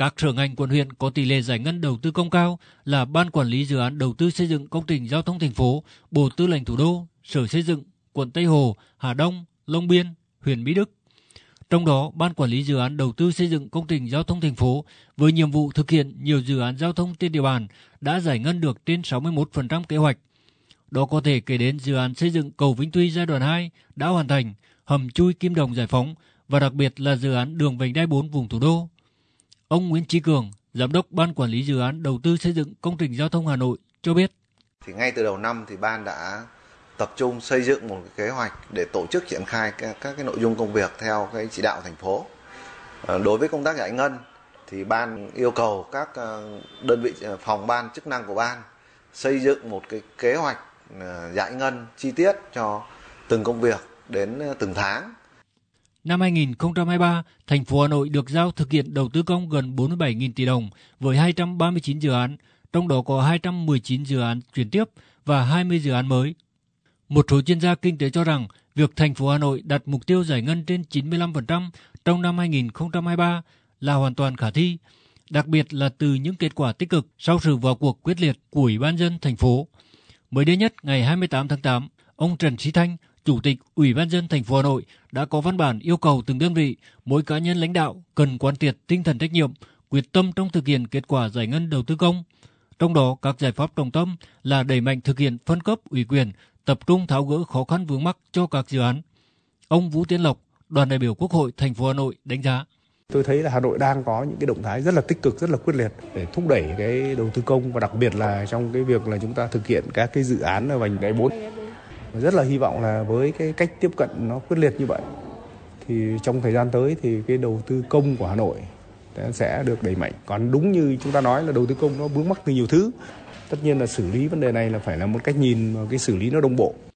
Các sở ngành quận huyện có tỷ lệ giải ngân đầu tư công cao là Ban Quản lý Dự án Đầu tư xây dựng công trình giao thông thành phố, Bộ Tư lệnh Thủ đô, Sở Xây dựng, quận Tây Hồ, Hà Đông, Long Biên, huyện Mỹ Đức. Trong đó, Ban Quản lý Dự án Đầu tư xây dựng công trình giao thông thành phố với nhiệm vụ thực hiện nhiều dự án giao thông trên địa bàn đã giải ngân được trên 61% kế hoạch. Đó có thể kể đến dự án xây dựng cầu Vĩnh Tuy giai đoạn 2 đã hoàn thành, hầm chui Kim Đồng giải phóng và đặc biệt là dự án đường vành đai 4 vùng thủ đô. Ông Nguyễn Chí Cường, Giám đốc Ban Quản lý Dự án Đầu tư xây dựng công trình giao thông Hà Nội cho biết. Thì ngay từ đầu năm thì ban đã tập trung xây dựng một kế hoạch để tổ chức triển khai các, các cái nội dung công việc theo cái chỉ đạo thành phố. À, đối với công tác giải ngân thì ban yêu cầu các à, đơn vị à, phòng ban chức năng của ban xây dựng một cái kế hoạch giải ngân chi tiết cho từng công việc đến từng tháng. Năm 2023, thành phố Hà Nội được giao thực hiện đầu tư công gần 47.000 tỷ đồng với 239 dự án, trong đó có 219 dự án chuyển tiếp và 20 dự án mới. Một số chuyên gia kinh tế cho rằng việc thành phố Hà Nội đặt mục tiêu giải ngân trên 95% trong năm 2023 là hoàn toàn khả thi, đặc biệt là từ những kết quả tích cực sau sự vào cuộc quyết liệt của Ủy ban dân thành phố. Mới đây nhất ngày 28 tháng 8, ông Trần Sĩ Thanh, Chủ tịch Ủy ban dân thành phố Hà Nội đã có văn bản yêu cầu từng đơn vị, mỗi cá nhân lãnh đạo cần quán triệt tinh thần trách nhiệm, quyết tâm trong thực hiện kết quả giải ngân đầu tư công. Trong đó, các giải pháp trọng tâm là đẩy mạnh thực hiện phân cấp ủy quyền, tập trung tháo gỡ khó khăn vướng mắc cho các dự án. Ông Vũ Tiến Lộc, đoàn đại biểu Quốc hội thành phố Hà Nội đánh giá Tôi thấy là Hà Nội đang có những cái động thái rất là tích cực, rất là quyết liệt để thúc đẩy cái đầu tư công và đặc biệt là trong cái việc là chúng ta thực hiện các cái dự án ở vành đai 4. Rất là hy vọng là với cái cách tiếp cận nó quyết liệt như vậy, thì trong thời gian tới thì cái đầu tư công của Hà Nội sẽ được đẩy mạnh. Còn đúng như chúng ta nói là đầu tư công nó vướng mắc từ nhiều thứ. Tất nhiên là xử lý vấn đề này là phải là một cách nhìn cái xử lý nó đồng bộ.